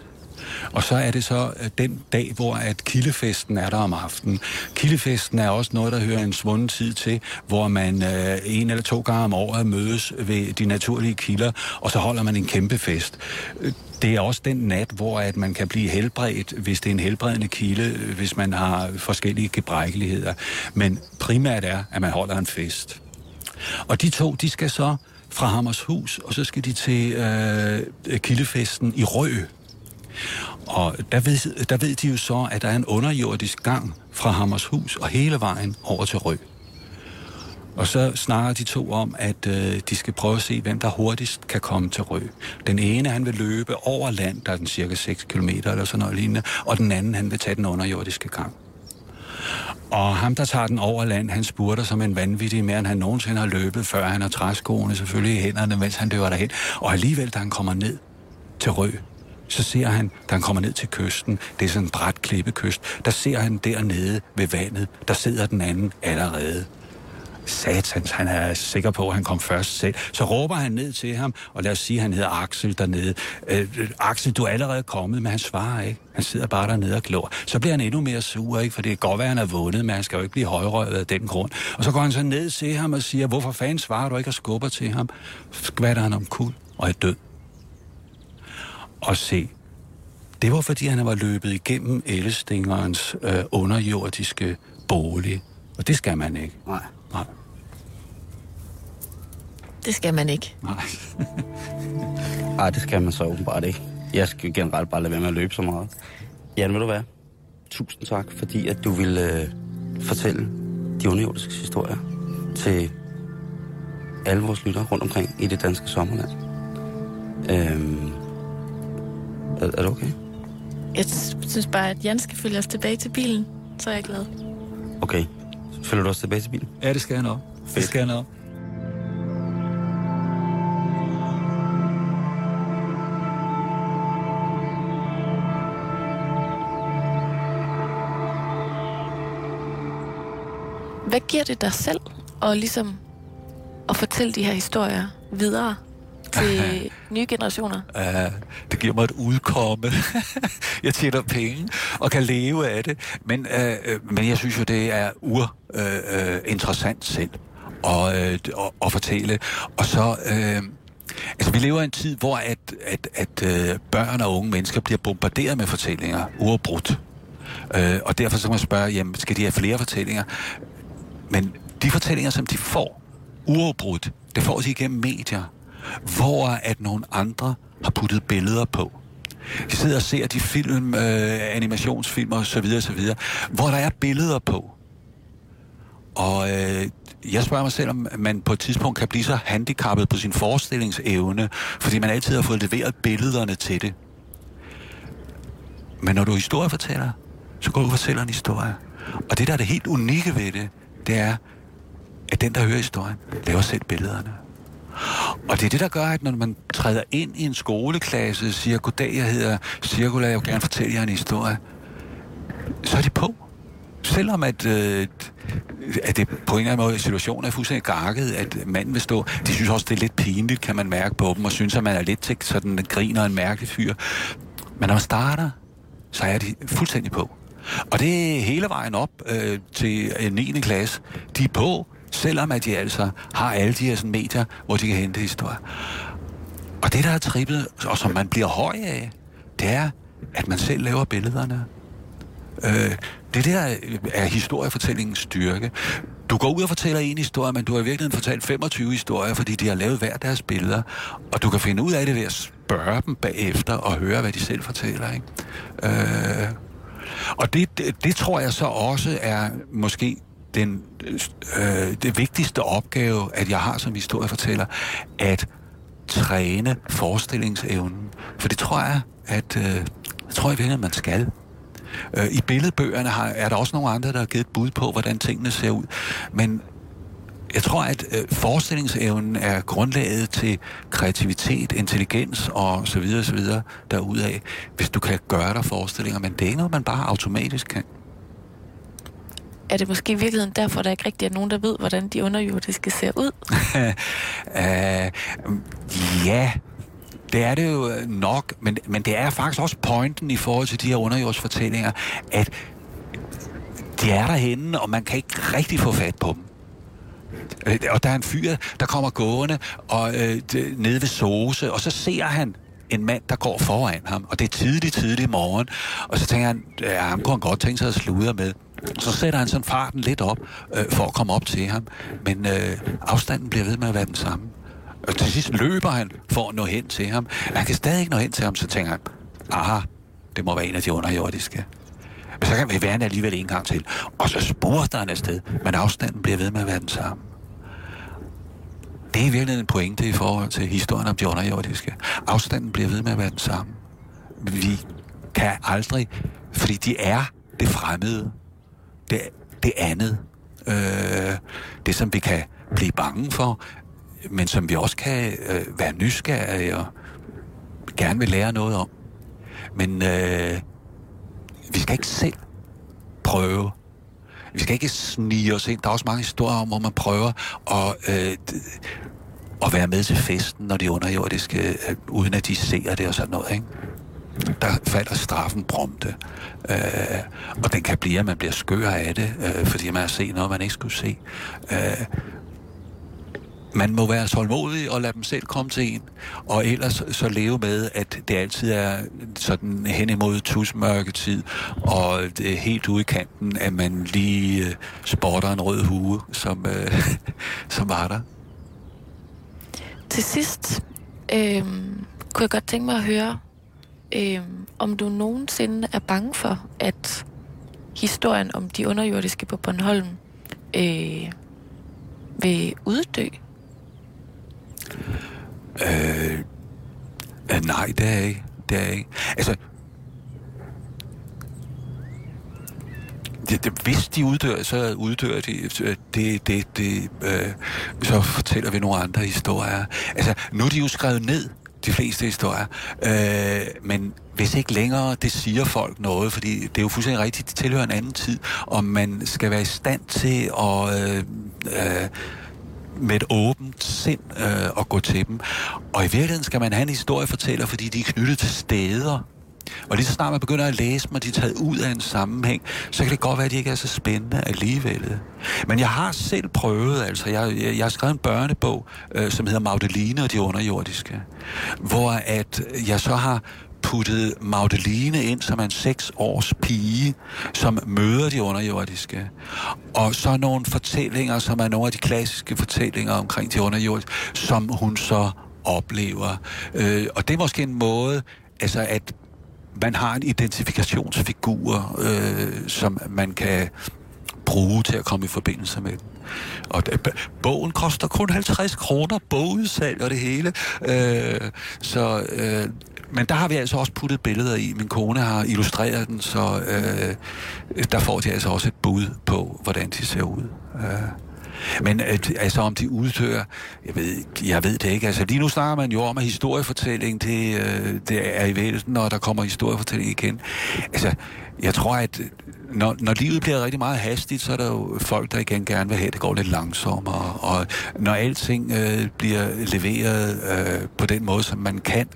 Og så er det så øh, den dag, hvor at kildefesten er der om aftenen. Kildefesten er også noget, der hører en svunden tid til, hvor man øh, en eller to gange om året mødes ved de naturlige kilder, og så holder man en kæmpe fest. Øh, det er også den nat, hvor at man kan blive helbredt, hvis det er en helbredende kilde, øh, hvis man har forskellige gebrækkeligheder. Men primært er, at man holder en fest. Og de to, de skal så fra Hammershus, og så skal de til øh, kildefesten i Rø. Og der ved, der ved de jo så, at der er en underjordisk gang fra Hammershus og hele vejen over til Rø. Og så snakker de to om, at øh, de skal prøve at se, hvem der hurtigst kan komme til Rø. Den ene, han vil løbe over land, der er den cirka 6 km eller sådan noget lignende, og den anden, han vil tage den underjordiske gang. Og ham, der tager den over land, han spurter som en vanvittig mere, end han nogensinde har løbet, før han har træskoene selvfølgelig i hænderne, mens han løber derhen. Og alligevel, da han kommer ned til Rø, så ser han, da han kommer ned til kysten, det er sådan en bræt klippekyst, der ser han dernede ved vandet, der sidder den anden allerede satans, han er sikker på, at han kom først selv. Så råber han ned til ham, og lad os sige, at han hedder Axel dernede. Øh, Axel, du er allerede kommet, men han svarer ikke. Han sidder bare dernede og glor. Så bliver han endnu mere sur, ikke? for det kan godt være, at han er vundet, men han skal jo ikke blive højrøvet af den grund. Og så går han så ned til ham og siger, hvorfor fanden svarer du ikke og skubber til ham? Skvatter han om kul og er død. Og se, det var fordi, han var løbet igennem Ellestingerens øh, underjordiske bolig. Og det skal man ikke. Nej. Nej. Det skal man ikke. Nej. Ej, det skal man så åbenbart ikke. Jeg skal generelt bare lade være med at løbe så meget. Jan, vil du være? Tusind tak, fordi at du ville øh, fortælle de underjordiske historier til alle vores lyttere rundt omkring i det danske sommerland. Øhm, er, er det okay? Jeg synes bare, at Jan skal følge os tilbage til bilen. Så er jeg glad. Okay. Så følger du også tilbage til bilen? Ja, det skal jeg nok. Det Fedt. skal jeg nok. Hvad giver det dig selv og ligesom at fortælle de her historier videre til nye generationer? Uh, det giver mig et udkomme. jeg tjener penge og kan leve af det. Men, uh, men jeg synes jo, det er urinteressant uh, interessant selv at, uh, at, at fortælle. Og så... Uh, Altså, vi lever i en tid, hvor at, at, at uh, børn og unge mennesker bliver bombarderet med fortællinger, uafbrudt. Uh, og derfor så kan man spørge, jamen, skal de have flere fortællinger? Men de fortællinger, som de får, uafbrudt, det får de igennem medier, hvor at nogle andre har puttet billeder på. De sidder og ser de film, øh, animationsfilm og så videre, så videre, hvor der er billeder på. Og øh, jeg spørger mig selv, om man på et tidspunkt kan blive så handicappet på sin forestillingsevne, fordi man altid har fået leveret billederne til det. Men når du er historiefortæller, så går du og fortæller en historie. Og det, der er det helt unikke ved det, det er, at den, der hører historien, laver selv billederne. Og det er det, der gør, at når man træder ind i en skoleklasse og siger, goddag, jeg hedder Cirkula, jeg vil gerne fortælle jer en historie, så er de på. Selvom at, øh, at det på en eller anden måde situationen er fuldstændig gakket, at manden vil stå. De synes også, det er lidt pinligt, kan man mærke på dem, og synes, at man er lidt til sådan en griner en mærkelig fyr. Men når man starter, så er de fuldstændig på. Og det er hele vejen op øh, til øh, 9. klasse. De er på, selvom at de altså har alle de her sådan, medier, hvor de kan hente historier. Og det, der er trippet, og som man bliver høj af, det er, at man selv laver billederne. Øh, det der er historiefortællingens styrke. Du går ud og fortæller en historie, men du har i virkeligheden fortalt 25 historier, fordi de har lavet hver deres billeder. Og du kan finde ud af det ved at spørge dem bagefter og høre, hvad de selv fortæller. Ikke? Øh, og det, det, det tror jeg så også er måske den, øh, det vigtigste opgave, at jeg har som historiefortæller, at træne forestillingsevnen. For det tror jeg, at øh, jeg tror i virkeligheden, man skal. Øh, I billedbøgerne har, er der også nogle andre, der har givet et bud på, hvordan tingene ser ud. Men jeg tror, at øh, forestillingsevnen er grundlaget til kreativitet, intelligens og så videre, så videre derudaf, hvis du kan gøre dig forestillinger. Men det er ikke noget, man bare automatisk kan. Er det måske i virkeligheden derfor, der ikke rigtig er nogen, der ved, hvordan de underjordiske ser ud? uh, ja, det er det jo øh, nok, men, men det er faktisk også pointen i forhold til de her underjordsfortællinger, at de er derhenne, og man kan ikke rigtig få fat på dem. Øh, og der er en fyr, der kommer gående og, øh, nede ved Sose, og så ser han en mand, der går foran ham, og det er tidligt, tidlig morgen, og så tænker han, ja, ham kunne han godt tænke sig at sludre med. Så sætter han sådan farten lidt op, øh, for at komme op til ham, men øh, afstanden bliver ved med at være den samme. Og til sidst løber han for at nå hen til ham. Men han kan stadig ikke nå hen til ham, så tænker han, aha, det må være en af de underjordiske. Men så kan vi være alligevel en gang til. Og så spurgte han afsted, men afstanden bliver ved med at være den samme. Det er i virkeligheden en pointe i forhold til historien om de underjordiske. Afstanden bliver ved med at være den samme. Vi kan aldrig, fordi de er det fremmede. Det, det andet. Øh, det, som vi kan blive bange for, men som vi også kan øh, være nysgerrige og gerne vil lære noget om. Men øh, vi skal ikke selv prøve. Vi skal ikke snige os ind. Der er også mange historier om, hvor man prøver at, øh, at være med til festen, når de underjordiske, øh, uden at de ser det og sådan noget. Ikke? Der falder straffen prompte. Øh, og den kan blive, at man bliver skør af det, øh, fordi man har set noget, man ikke skulle se. Øh, man må være tålmodig og lade dem selv komme til en, og ellers så leve med, at det altid er sådan hen imod tusmørketid, og det er helt ude i kanten, at man lige øh, spotter en rød hue, som, øh, som var der. Til sidst øh, kunne jeg godt tænke mig at høre, øh, om du nogensinde er bange for, at historien om de underjordiske på Bornholm øh, vil uddø? Øh, øh, nej, det er ikke. Det er ikke. Altså, det, det, hvis de uddør, så uddør de. Det, det, det, øh, så fortæller vi nogle andre historier. Altså, nu er de jo skrevet ned, de fleste historier. Øh, men hvis ikke længere det siger folk noget, fordi det er jo fuldstændig rigtigt, det tilhører en anden tid, og man skal være i stand til at... Øh, øh, med et åbent sind øh, at gå til dem. Og i virkeligheden skal man have en historiefortæller, fordi de er knyttet til steder. Og lige så snart man begynder at læse dem, og de er taget ud af en sammenhæng, så kan det godt være, at de ikke er så spændende alligevel. Men jeg har selv prøvet, altså, jeg, jeg, jeg har skrevet en børnebog, øh, som hedder Magdalene og de underjordiske, hvor at jeg så har puttet Magdalene ind som en seks års pige, som møder de underjordiske. Og så nogle fortællinger, som er nogle af de klassiske fortællinger omkring de underjordiske, som hun så oplever. Øh, og det er måske en måde, altså at man har en identifikationsfigur, øh, som man kan bruge til at komme i forbindelse med den. Og det, bogen koster kun 50 kroner, bogudsalg og det hele. Øh, så øh, men der har vi altså også puttet billeder i. Min kone har illustreret den, så øh, der får de altså også et bud på, hvordan de ser ud. Øh. Men øh, altså om de uddør, jeg ved, jeg ved det ikke. Altså lige nu snakker man jo om, at historiefortælling, det, øh, det er i vælden, når der kommer historiefortælling igen. Altså, jeg tror, at øh, når, når livet bliver rigtig meget hastigt, så er der jo folk, der igen gerne vil have, at det går lidt langsommere. Og når alting øh, bliver leveret øh, på den måde, som man kan,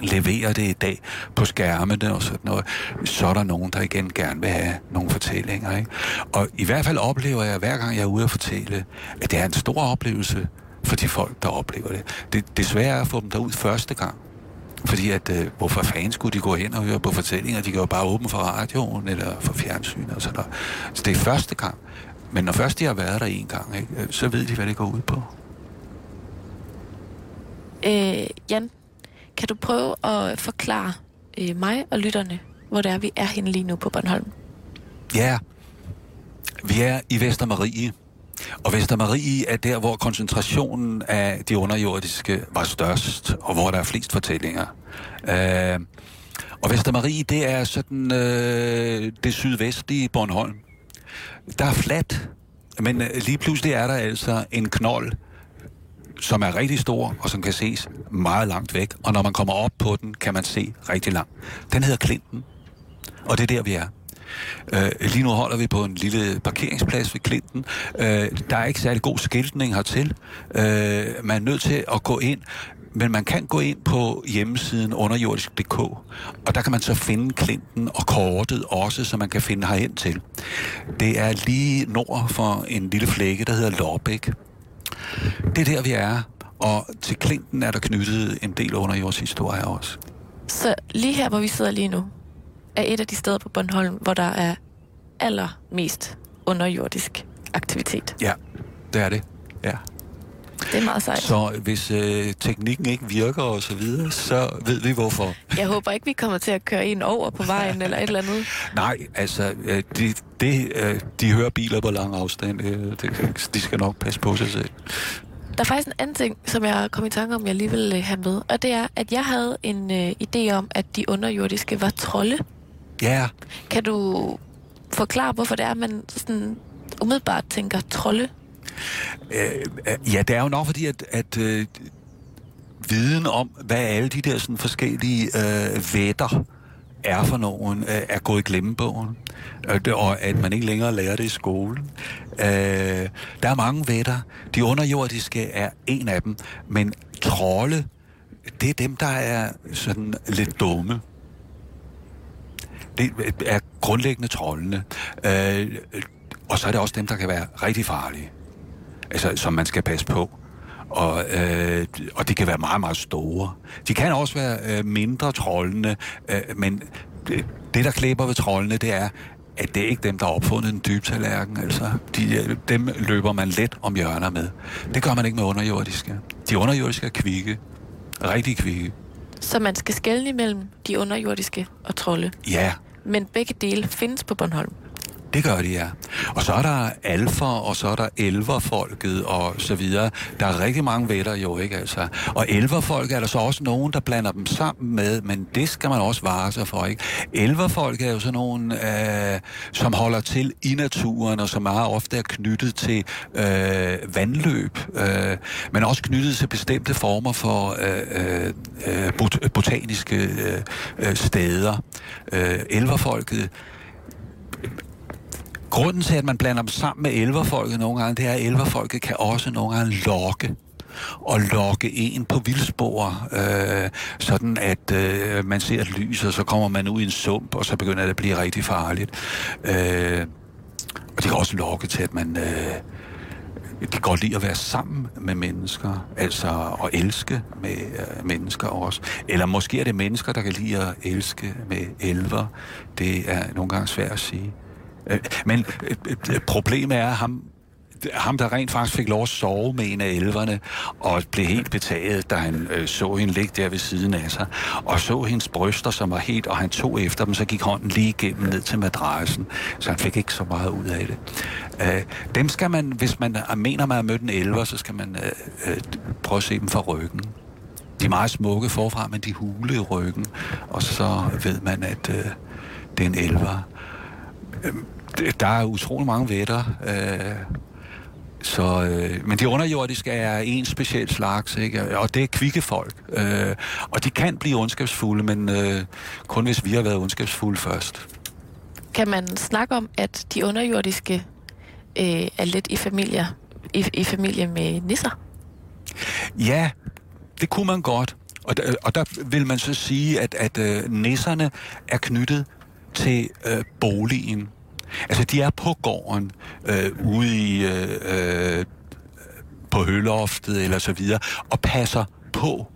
leverer det i dag på skærmene og sådan noget, så er der nogen, der igen gerne vil have nogle fortællinger. Ikke? Og i hvert fald oplever jeg, hver gang jeg er ude at fortælle, at det er en stor oplevelse for de folk, der oplever det. Det, det svære er at få dem derud første gang. Fordi at, øh, hvorfor fanden skulle de gå hen og høre på fortællinger? De kan jo bare åbne for radioen eller for fjernsyn og sådan noget. Så det er første gang. Men når først de har været der en gang, ikke, øh, så ved de, hvad det går ud på. Øh, Jan, kan du prøve at forklare øh, mig og lytterne, hvor det er, vi er henne lige nu på Bornholm? Ja, vi er i Vestermarie. Og Vestermarie er der, hvor koncentrationen af de underjordiske var størst, og hvor der er flest fortællinger. Øh, og Vestermarie, det er sådan øh, det sydvestlige Bornholm. Der er fladt, men øh, lige pludselig er der altså en knold som er rigtig stor, og som kan ses meget langt væk. Og når man kommer op på den, kan man se rigtig langt. Den hedder Klinten, og det er der, vi er. Øh, lige nu holder vi på en lille parkeringsplads ved Klinten. Øh, der er ikke særlig god skiltning hertil. Øh, man er nødt til at gå ind, men man kan gå ind på hjemmesiden underjordisk.dk, og der kan man så finde Klinten og kortet også, så man kan finde herhen til. Det er lige nord for en lille flække, der hedder Lorbæk. Det er der, vi er. Og til Klinten er der knyttet en del historie også. Så lige her, hvor vi sidder lige nu, er et af de steder på Bornholm, hvor der er allermest underjordisk aktivitet. Ja, det er det. Ja. Det er meget sejt. Så hvis øh, teknikken ikke virker og så videre, så ved vi hvorfor. Jeg håber ikke, vi kommer til at køre en over på vejen eller et eller andet. Nej, altså, øh, de, de, øh, de hører biler på lang afstand. Øh, det, de skal nok passe på sig selv. Der er faktisk en anden ting, som jeg kom i tanke om, jeg lige vil øh, have med. Og det er, at jeg havde en øh, idé om, at de underjordiske var trolde. Ja. Kan du forklare, hvorfor det er, man sådan umiddelbart tænker trolde? Øh, øh, ja, det er jo nok fordi, at, at øh, viden om, hvad alle de der sådan, forskellige øh, vætter er for nogen, øh, er gået i glemmebogen, øh, og at man ikke længere lærer det i skolen. Øh, der er mange vætter. De underjordiske er en af dem, men trolde, det er dem, der er sådan lidt dumme. Det er grundlæggende trollene. Øh, og så er det også dem, der kan være rigtig farlige. Altså, som man skal passe på. Og, øh, og de kan være meget, meget store. De kan også være øh, mindre trollende, øh, men det, det, der klæber ved trollene, det er, at det er ikke dem, der har opfundet en dyb tallerken. Altså, de, dem løber man let om hjørner med. Det gør man ikke med underjordiske. De underjordiske er kvikke. Rigtig kvikke. Så man skal skelne imellem de underjordiske og trolde? Ja. Men begge dele findes på Bornholm? Det gør de, ja. Og så er der alfer, og så er der elverfolket, og så videre. Der er rigtig mange vætter jo, ikke altså. Og elverfolk er der så også nogen, der blander dem sammen med, men det skal man også vare sig for, ikke? Elverfolk er jo sådan nogen, øh, som holder til i naturen, og som meget ofte er knyttet til øh, vandløb, øh, men også knyttet til bestemte former for øh, øh, øh bot botaniske øh, øh, steder. Øh, elverfolket Grunden til, at man blander dem sammen med elverfolket nogle gange, det er, at elverfolket kan også nogle gange lokke og lokke en på vildspor, øh, sådan at øh, man ser et lys, og så kommer man ud i en sump, og så begynder det at blive rigtig farligt. Øh, og det kan også lokke til, at man... Øh, de kan godt lide at være sammen med mennesker, altså at elske med øh, mennesker også. Eller måske er det mennesker, der kan lide at elske med elver. Det er nogle gange svært at sige. Øh, men øh, øh, problemet er, at ham, ham, der rent faktisk fik lov at sove med en af elverne, og blev helt betaget, da han øh, så hende ligge der ved siden af sig, og så hendes bryster, som var helt, og han tog efter dem, så gik hånden lige igennem ned til madrassen, så han fik ikke så meget ud af det. Øh, dem skal man, hvis man mener, man har mødt en elver, så skal man øh, øh, prøve at se dem fra ryggen. De er meget smukke forfra, men de hule i ryggen, og så ved man, at øh, det er en elver. Øh, der er utrolig mange vætter. Øh, så, øh, men de underjordiske er en speciel slags, ikke? og det er kvikke folk. Øh, og de kan blive ondskabsfulde, men øh, kun hvis vi har været ondskabsfulde først. Kan man snakke om, at de underjordiske øh, er lidt i familie, i, i familie med nisser? Ja, det kunne man godt. Og der, og der vil man så sige, at, at øh, nisserne er knyttet til øh, boligen. Altså, de er på gården, øh, ude i, øh, øh, på høloftet eller så videre, og passer på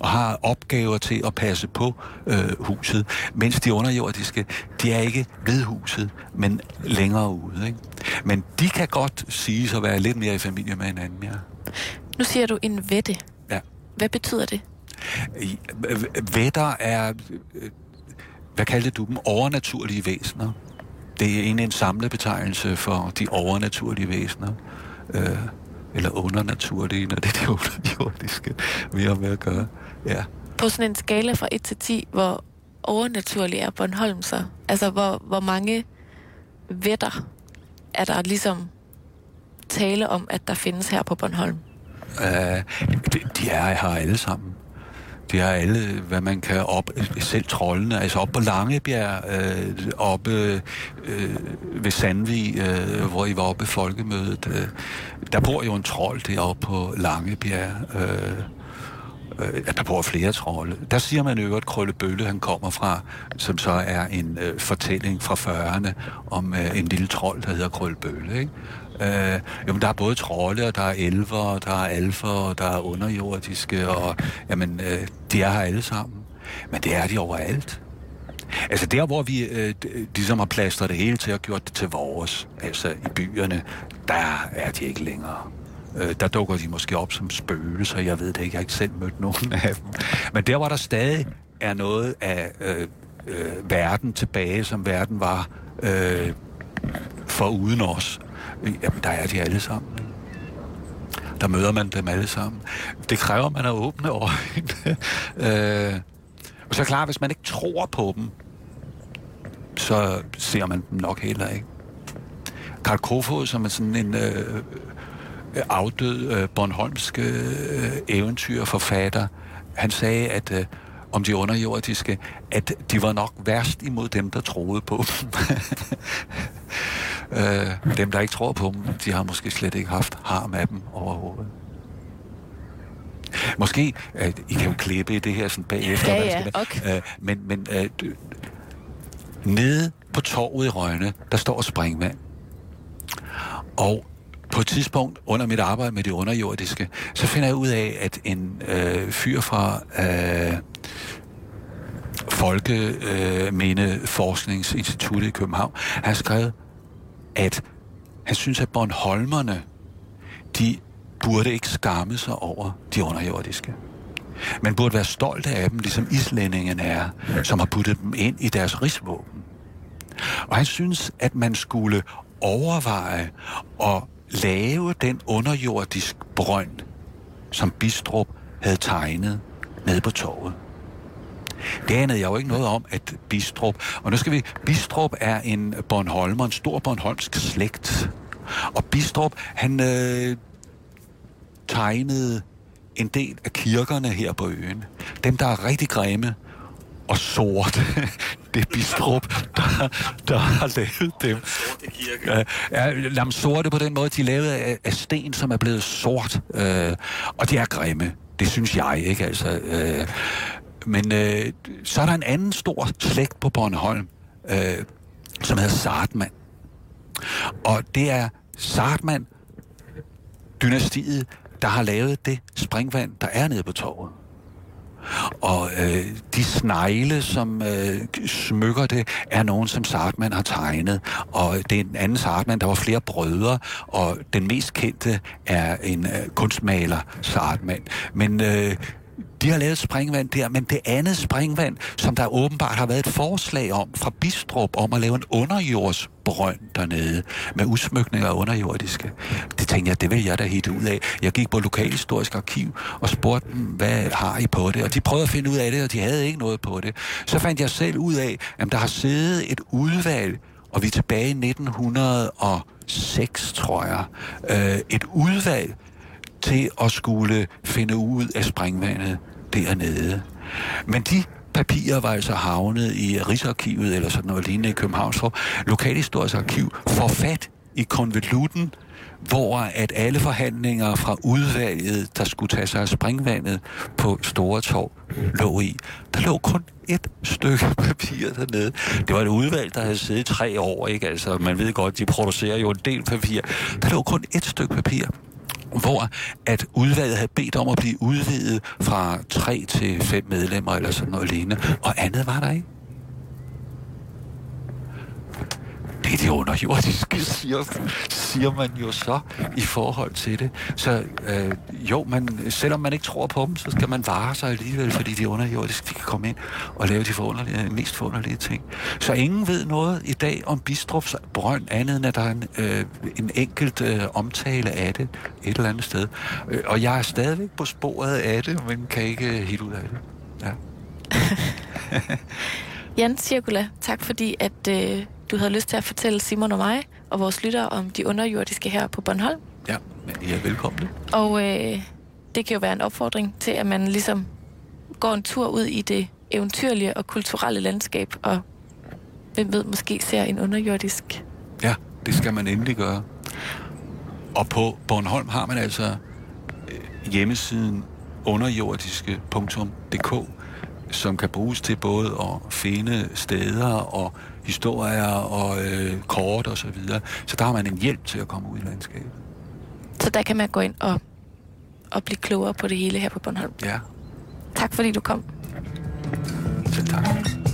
og har opgaver til at passe på øh, huset, mens de underjordiske, de er ikke ved huset, men længere ude. Ikke? Men de kan godt sige at være lidt mere i familie med hinanden, ja. Nu siger du en vette. Ja. Hvad betyder det? Vetter er, øh, hvad kaldte du dem, overnaturlige væsener det er egentlig en samlet betegnelse for de overnaturlige væsener. Øh, eller undernaturlige, når det er det underjordiske, vi har med at gøre. Ja. På sådan en skala fra 1 til 10, hvor overnaturlig er Bornholm så? Altså, hvor, hvor mange vætter er der ligesom tale om, at der findes her på Bornholm? Uh, de, de er her alle sammen. De har alle, hvad man kan op, selv trollene, altså op på Langebjerg, øh, oppe øh, ved Sandvig, øh, hvor I var oppe i folkemødet. Øh, der bor jo en trold deroppe på Langebjerg. Øh, øh, der bor flere trolde. Der siger man jo, at Krølle Bølle, han kommer fra, som så er en øh, fortælling fra 40'erne om øh, en lille trold, der hedder Krølle Bølle. Ikke? Øh, jamen, der er både trolde, og der er elver, og der er alfer, og der er underjordiske, og jamen, øh, de er her alle sammen. Men det er de overalt. Altså der, hvor vi øh, ligesom har plastret det hele til og gjort det til vores, altså i byerne, der er de ikke længere. Øh, der dukker de måske op som spøgelser, jeg ved det ikke, jeg har ikke selv mødt nogen af dem. Men der, hvor der stadig er noget af øh, øh, verden tilbage, som verden var øh, for uden os, Jamen, der er de alle sammen. Der møder man dem alle sammen. Det kræver, at man er åbne over øh, og så klart, hvis man ikke tror på dem, så ser man dem nok heller ikke. Karl Kofod, som er sådan en øh, afdød øh, Bornholmsk øh, eventyrforfatter, han sagde, at øh, om de underjordiske, at de var nok værst imod dem, der troede på dem. øh, dem, der ikke tror på dem, de har måske slet ikke haft harm af dem overhovedet. Måske, øh, I kan jo klippe i det her sådan bagefter. Ja, ja, okay. Øh, men men øh, nede på torvet i Rønne, der står springvand. Og på et tidspunkt under mit arbejde med det underjordiske, så finder jeg ud af, at en øh, fyr fra øh, Folkeminde Forskningsinstituttet i København har skrevet, at han synes, at Bornholmerne, de burde ikke skamme sig over de underjordiske. Man burde være stolte af dem, ligesom islændingene er, som har puttet dem ind i deres rigsvåben. Og han synes, at man skulle overveje at lave den underjordisk brønd, som Bistrup havde tegnet nede på torvet. Det anede jeg jo ikke noget om, at Bistrup... Og nu skal vi... Bistrup er en Bornholmer, en stor Bornholmsk slægt. Og Bistrup, han øh, tegnede en del af kirkerne her på øen. Dem, der er rigtig grimme og sorte, det er Bistrup, der, der har lavet dem. Ja, ja, jamen, sorte på den måde, de er lavet af, af sten, som er blevet sort. Øh, og de er grimme. Det synes jeg, ikke? Altså, øh, men øh, så er der en anden stor slægt på Bornholm, øh, som hedder Sartmann. Og det er Sartmann, dynastiet, der har lavet det springvand, der er nede på torvet. Og øh, de snegle, som øh, smykker det, er nogen, som Sartmann har tegnet. Og det er en anden Sartmann, der var flere brødre, og den mest kendte er en øh, kunstmaler, Sartmann. Men øh, de har lavet springvand der, men det andet springvand, som der åbenbart har været et forslag om fra Bistrup, om at lave en underjordsbrønd dernede, med udsmykninger af underjordiske. Det tænkte jeg, det vil jeg da helt ud af. Jeg gik på Lokalhistorisk Arkiv og spurgte dem, hvad har I på det? Og de prøvede at finde ud af det, og de havde ikke noget på det. Så fandt jeg selv ud af, at der har siddet et udvalg, og vi er tilbage i 1906, tror jeg. Øh, et udvalg, til at skulle finde ud af springvandet dernede. Men de papirer var altså havnet i Rigsarkivet eller sådan noget lignende i Københavns for Lokalhistorisk Arkiv for fat i konvolutten, hvor at alle forhandlinger fra udvalget, der skulle tage sig af springvandet på Store Torv, lå i. Der lå kun et stykke papir dernede. Det var et udvalg, der havde siddet tre år, ikke? Altså, man ved godt, de producerer jo en del papir. Der lå kun et stykke papir hvor at udvalget havde bedt om at blive udvidet fra tre til fem medlemmer eller sådan noget lignende, og andet var der ikke. Det er det underjordiske, siger, siger man jo så i forhold til det. Så øh, jo, man, selvom man ikke tror på dem, så skal man vare sig alligevel, fordi de underjordiske de kan komme ind og lave de forunderlige, mest forunderlige ting. Så ingen ved noget i dag om Bistrup's brønd, andet end at der er en, øh, en enkelt øh, omtale af det et eller andet sted. Øh, og jeg er stadigvæk på sporet af det, men kan ikke øh, helt ud af det. Ja. Jan Cirkula, tak fordi at øh, du havde lyst til at fortælle Simon og mig og vores lyttere om de underjordiske her på Bornholm. Ja, men I er velkomne. Og øh, det kan jo være en opfordring til, at man ligesom går en tur ud i det eventyrlige og kulturelle landskab, og hvem ved, måske ser en underjordisk. Ja, det skal man endelig gøre. Og på Bornholm har man altså øh, hjemmesiden underjordiske.dk, som kan bruges til både at finde steder og historier og øh, kort og så videre. Så der har man en hjælp til at komme ud i landskabet. Så der kan man gå ind og, og blive klogere på det hele her på Bornholm. Ja. Tak fordi du kom. Så tak.